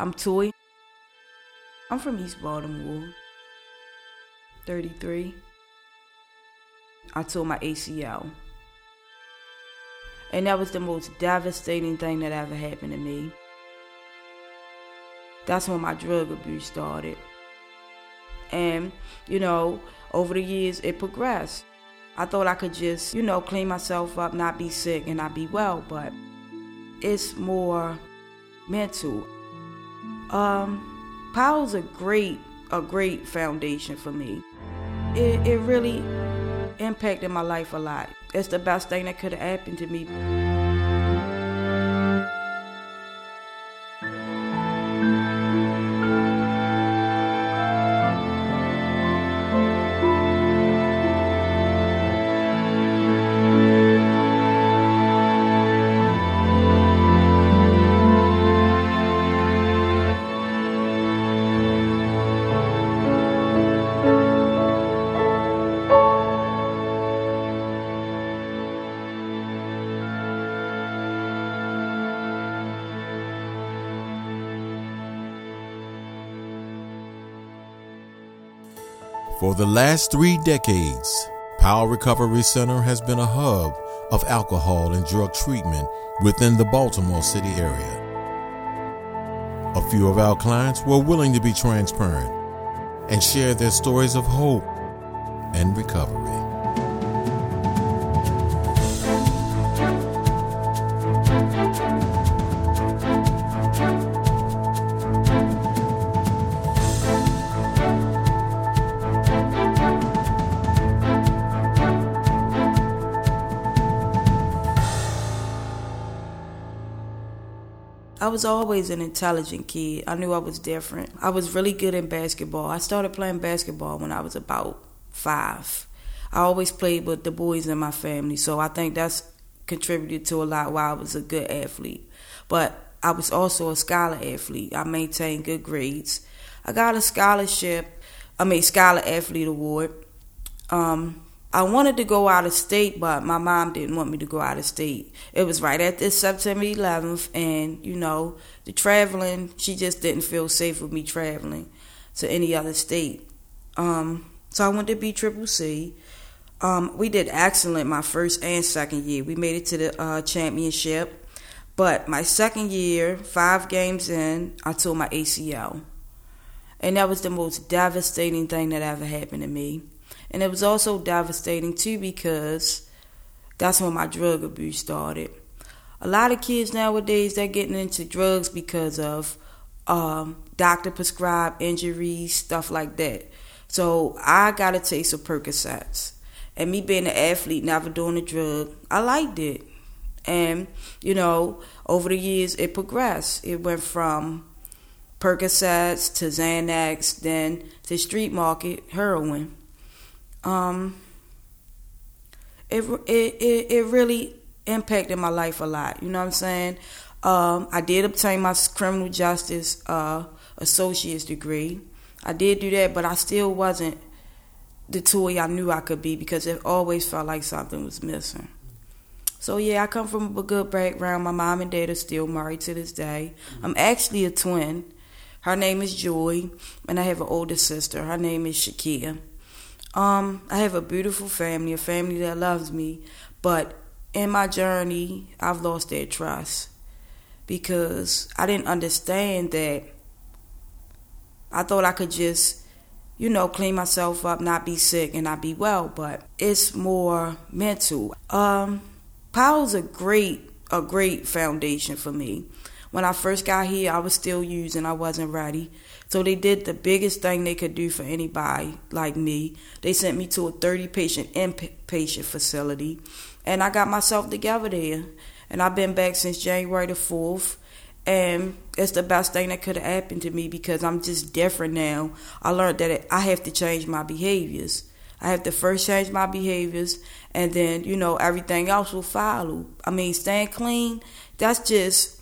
I'm Toy. I'm from East Baltimore. 33. I tore my ACL. And that was the most devastating thing that ever happened to me. That's when my drug abuse started. And, you know, over the years it progressed. I thought I could just, you know, clean myself up, not be sick, and not be well, but it's more mental. Um, Powell's a great, a great foundation for me. It, it really impacted my life a lot. It's the best thing that could have happened to me. For the last three decades, Powell Recovery Center has been a hub of alcohol and drug treatment within the Baltimore City area. A few of our clients were willing to be transparent and share their stories of hope and recovery. Was always an intelligent kid. I knew I was different. I was really good in basketball. I started playing basketball when I was about five. I always played with the boys in my family, so I think that's contributed to a lot why I was a good athlete. But I was also a scholar athlete. I maintained good grades. I got a scholarship, I mean, Scholar Athlete Award. Um, I wanted to go out of state, but my mom didn't want me to go out of state. It was right at this September 11th, and you know, the traveling, she just didn't feel safe with me traveling to any other state. Um, so I went to B Triple C. Um, we did excellent my first and second year. We made it to the uh, championship, but my second year, five games in, I tore my ACL, and that was the most devastating thing that ever happened to me. And it was also devastating too because that's when my drug abuse started. A lot of kids nowadays they're getting into drugs because of um, doctor prescribed injuries, stuff like that. So I got a taste of Percocets, and me being an athlete, never doing a drug, I liked it. And you know, over the years it progressed. It went from Percocets to Xanax, then to street market heroin um, it, it, it it really impacted my life a lot. You know what I'm saying? Um, I did obtain my criminal justice uh, associate's degree. I did do that, but I still wasn't the toy I knew I could be because it always felt like something was missing. So yeah, I come from a good background. My mom and dad are still married to this day. I'm actually a twin. Her name is Joy, and I have an older sister. Her name is Shakia. Um, I have a beautiful family, a family that loves me, but in my journey, I've lost their trust because I didn't understand that. I thought I could just, you know, clean myself up, not be sick, and not be well, but it's more mental. Um, Powell's a great, a great foundation for me. When I first got here, I was still using, I wasn't ready. So they did the biggest thing they could do for anybody like me. They sent me to a 30 patient inpatient facility, and I got myself together there. And I've been back since January the 4th. And it's the best thing that could have happened to me because I'm just different now. I learned that I have to change my behaviors. I have to first change my behaviors, and then, you know, everything else will follow. I mean, staying clean, that's just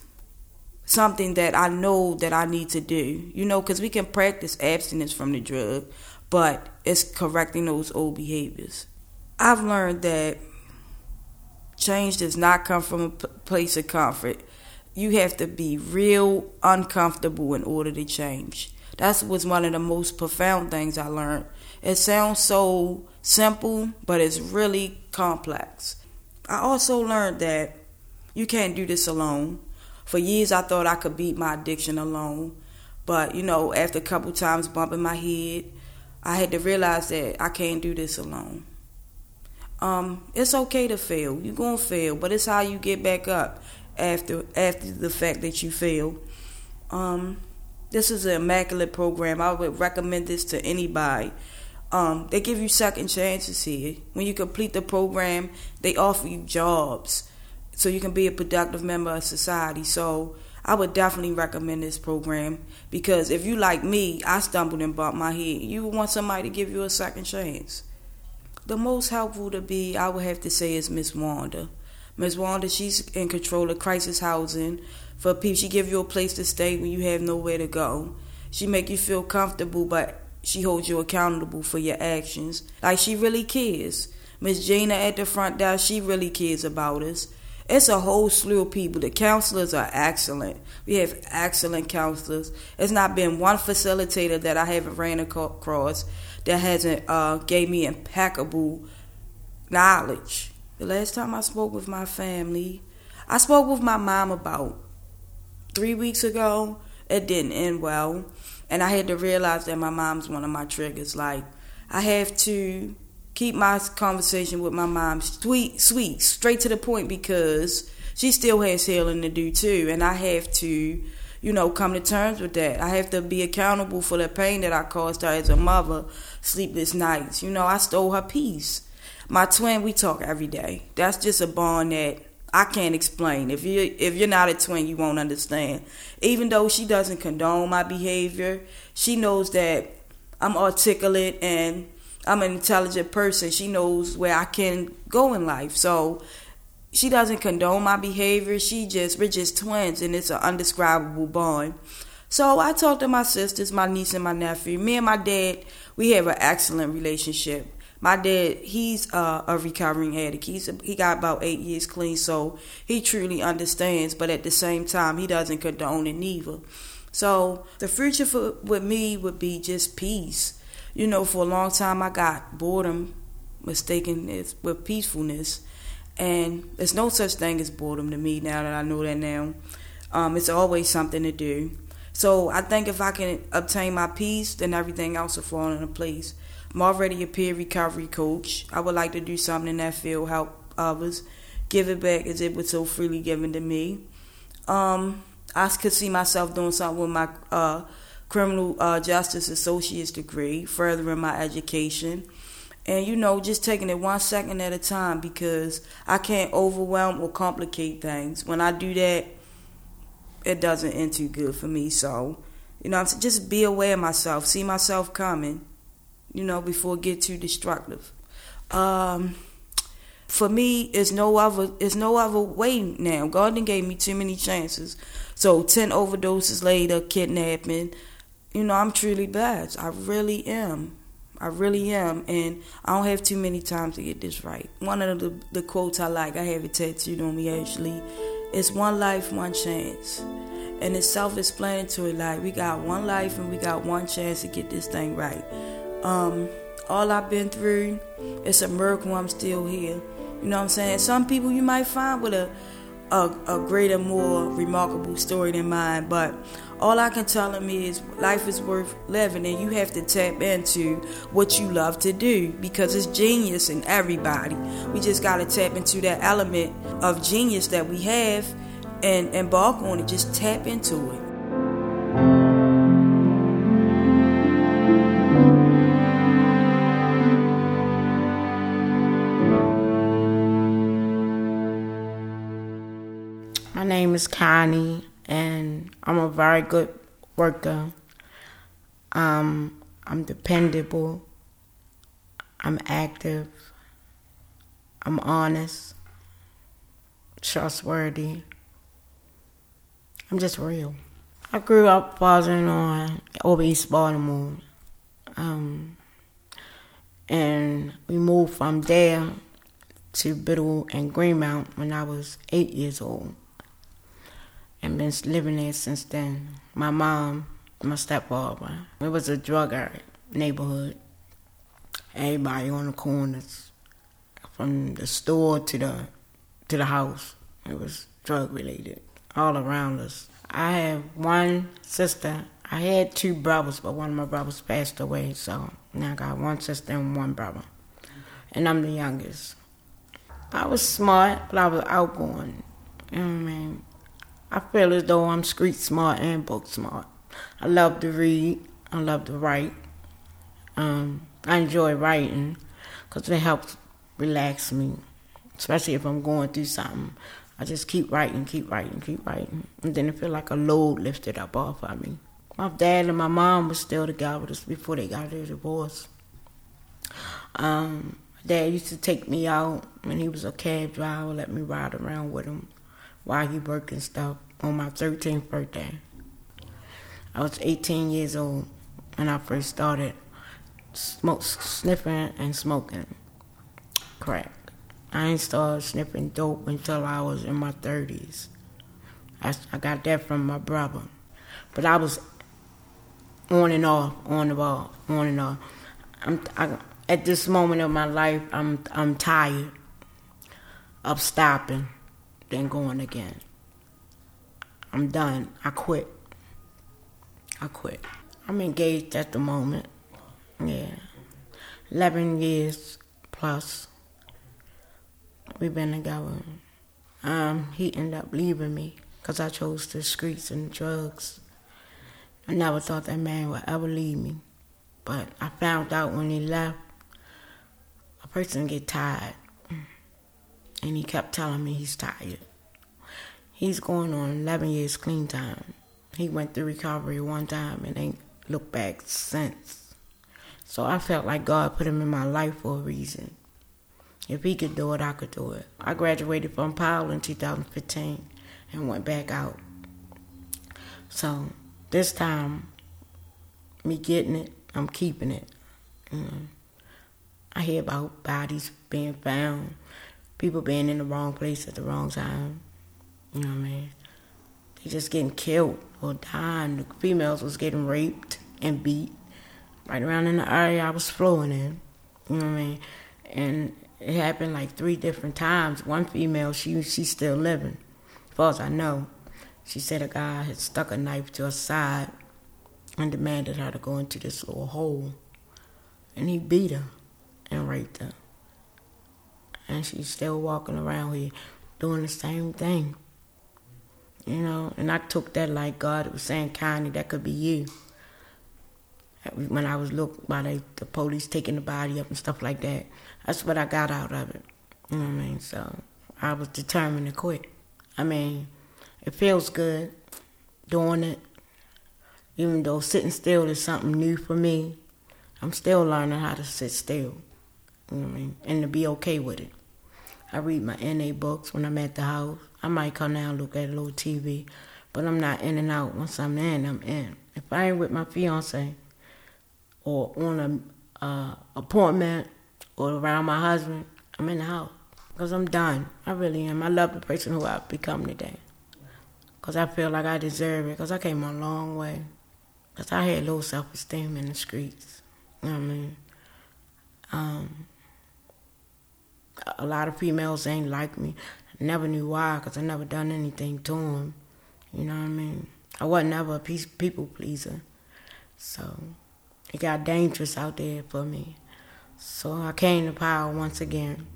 something that I know that I need to do. You know, because we can practice abstinence from the drug, but it's correcting those old behaviors. I've learned that change does not come from a place of comfort. you have to be real uncomfortable in order to change. That was one of the most profound things I learned. It sounds so simple, but it's really complex. I also learned that you can't do this alone. For years, I thought I could beat my addiction alone. But, you know, after a couple times bumping my head, I had to realize that I can't do this alone. Um, it's okay to fail. You're gonna fail, but it's how you get back up after after the fact that you fail. Um, this is an immaculate program. I would recommend this to anybody. Um, they give you second chances here. When you complete the program, they offer you jobs so you can be a productive member of society. So I would definitely recommend this program because if you like me, I stumbled and bumped my head. You want somebody to give you a second chance. The most helpful to be, I would have to say, is Miss Wanda. Miss Wanda, she's in control of crisis housing for people. She give you a place to stay when you have nowhere to go. She make you feel comfortable, but she holds you accountable for your actions. Like she really cares. Miss Gina at the front desk, she really cares about us. It's a whole slew of people. The counselors are excellent. We have excellent counselors. It's not been one facilitator that I haven't ran across that hasn't uh, gave me impeccable knowledge. The last time I spoke with my family, I spoke with my mom about three weeks ago. It didn't end well. And I had to realize that my mom's one of my triggers. Like, I have to keep my conversation with my mom sweet, sweet, straight to the point because she still has healing to do too. And I have to, you know, come to terms with that. I have to be accountable for the pain that I caused her as a mother, sleepless nights. You know, I stole her peace. My twin, we talk every day. That's just a bond that I can't explain. If you if you're not a twin, you won't understand. Even though she doesn't condone my behavior, she knows that I'm articulate and I'm an intelligent person. She knows where I can go in life. So she doesn't condone my behavior. She just we're just twins and it's an undescribable bond. So I talked to my sisters, my niece and my nephew. Me and my dad, we have an excellent relationship my dad he's uh, a recovering addict he's he got about eight years clean so he truly understands but at the same time he doesn't condone it neither so the future for with me would be just peace you know for a long time i got boredom mistaken it with peacefulness and there's no such thing as boredom to me now that i know that now um, it's always something to do so i think if i can obtain my peace then everything else will fall into place I'm already a peer recovery coach. I would like to do something in that field, help others, give it back as it was so freely given to me. Um, I could see myself doing something with my uh, criminal uh, justice associate's degree, furthering my education. And you know, just taking it one second at a time because I can't overwhelm or complicate things. When I do that, it doesn't end too good for me. So, you know, just be aware of myself, see myself coming, you know, before it get too destructive. Um, for me, it's no other it's no other way now. God didn't gave me too many chances. So ten overdoses later, kidnapping. You know, I'm truly blessed. I really am. I really am, and I don't have too many times to get this right. One of the, the quotes I like, I have it tattooed on me actually. It's one life, one chance. And it's self explanatory. Like, we got one life and we got one chance to get this thing right. Um, all I've been through, it's a miracle I'm still here. You know what I'm saying? Some people you might find with a, a, a greater, more remarkable story than mine, but all I can tell them is life is worth living and you have to tap into what you love to do because it's genius in everybody. We just got to tap into that element of genius that we have and embark on it. Just tap into it. Connie, and I'm a very good worker. Um, I'm dependable. I'm active. I'm honest, trustworthy. I'm just real. I grew up buzzing on over East Baltimore. Um, and we moved from there to Biddle and Greenmount when I was eight years old. And been living there since then. My mom, my stepfather. It was a drug neighborhood. Everybody on the corners, from the store to the to the house. It was drug related all around us. I have one sister. I had two brothers, but one of my brothers passed away, so now I got one sister and one brother. And I'm the youngest. I was smart, but I was outgoing. You know what I mean? I feel as though I'm street smart and book smart. I love to read. I love to write. Um, I enjoy writing because it helps relax me, especially if I'm going through something. I just keep writing, keep writing, keep writing. And then it feel like a load lifted up off of me. My dad and my mom were still together before they got their divorce. Um, dad used to take me out when he was a cab driver, let me ride around with him worked and stuff on my 13th birthday. I was 18 years old when I first started smoke, sniffing and smoking crack. I ain't started sniffing dope until I was in my 30s. I, I got that from my brother. But I was on and off, on and off, on and off. I'm, I, at this moment of my life, I'm, I'm tired of stopping, then going again. I'm done. I quit. I quit. I'm engaged at the moment. Yeah. 11 years plus. We've been together. Um, he ended up leaving me because I chose the streets and drugs. I never thought that man would ever leave me. But I found out when he left, a person get tired. And he kept telling me he's tired. He's going on 11 years clean time. He went through recovery one time and ain't looked back since. So I felt like God put him in my life for a reason. If he could do it, I could do it. I graduated from Powell in 2015 and went back out. So this time, me getting it, I'm keeping it. Know, I hear about bodies being found, people being in the wrong place at the wrong time. You know what I mean? They just getting killed or dying. The females was getting raped and beat right around in the area I was flowing in. You know what I mean? And it happened like three different times. One female, she she's still living, as far as I know. She said a guy had stuck a knife to her side and demanded her to go into this little hole, and he beat her and raped her. And she's still walking around here doing the same thing. You know, and I took that like God was saying, kindly, that could be you. When I was looked by the, the police taking the body up and stuff like that, that's what I got out of it. You know what I mean? So I was determined to quit. I mean, it feels good doing it. Even though sitting still is something new for me, I'm still learning how to sit still. You know what I mean? And to be okay with it. I read my NA books when I'm at the house. I might come down and look at a little TV, but I'm not in and out. Once I'm in, I'm in. If I ain't with my fiance or on a uh, appointment or around my husband, I'm in the house because I'm done. I really am. I love the person who I've become today because I feel like I deserve it because I came a long way. Because I had low self esteem in the streets. You know what I mean? Um, a lot of females ain't like me. I never knew why because I never done anything to them. You know what I mean? I wasn't ever a people pleaser. So it got dangerous out there for me. So I came to Powell once again.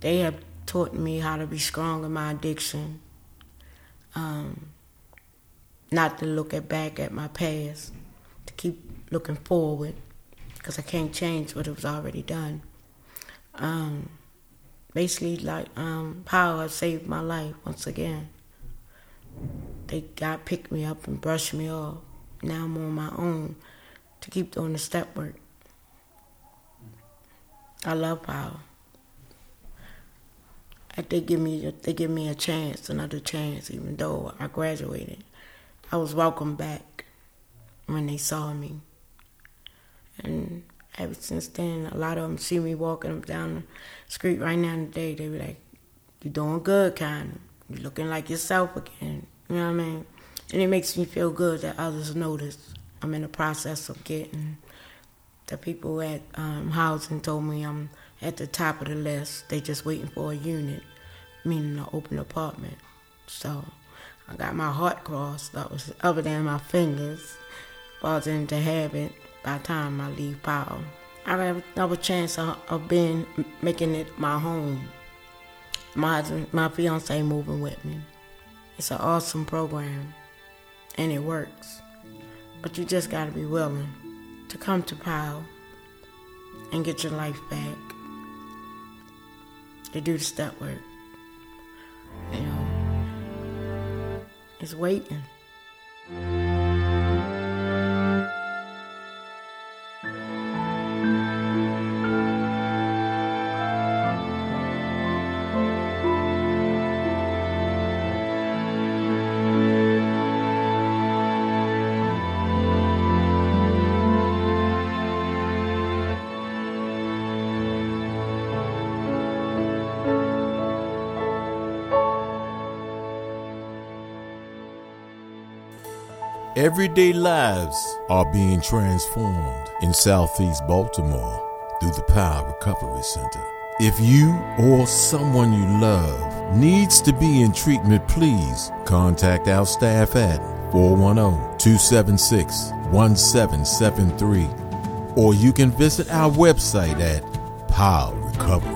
They have taught me how to be strong in my addiction. Um, not to look at back at my past, to keep looking forward, because I can't change what was already done. Um, basically, like um, Powell saved my life once again. They got picked me up and brushed me off. Now I'm on my own to keep doing the step work. I love Powell. They give me they give me a chance, another chance, even though I graduated. I was welcomed back when they saw me, and ever since then, a lot of them see me walking down the street right now today. They be like, "You're doing good, kind. You're looking like yourself again." You You know what I mean? And it makes me feel good that others notice. I'm in the process of getting the people at um, housing told me I'm at the top of the list. They just waiting for a unit, meaning an open apartment. So I got my heart crossed. That was other than my fingers. Falls into habit by the time I leave Powell. I have another chance of, of being making it my home. My my fiance moving with me. It's an awesome program, and it works. But you just got to be willing to come to Powell and get your life back. To do the step work. You know, it's waiting. Everyday lives are being transformed in Southeast Baltimore through the Powell Recovery Center. If you or someone you love needs to be in treatment, please contact our staff at 410-276-1773 or you can visit our website at powellrecovery.org.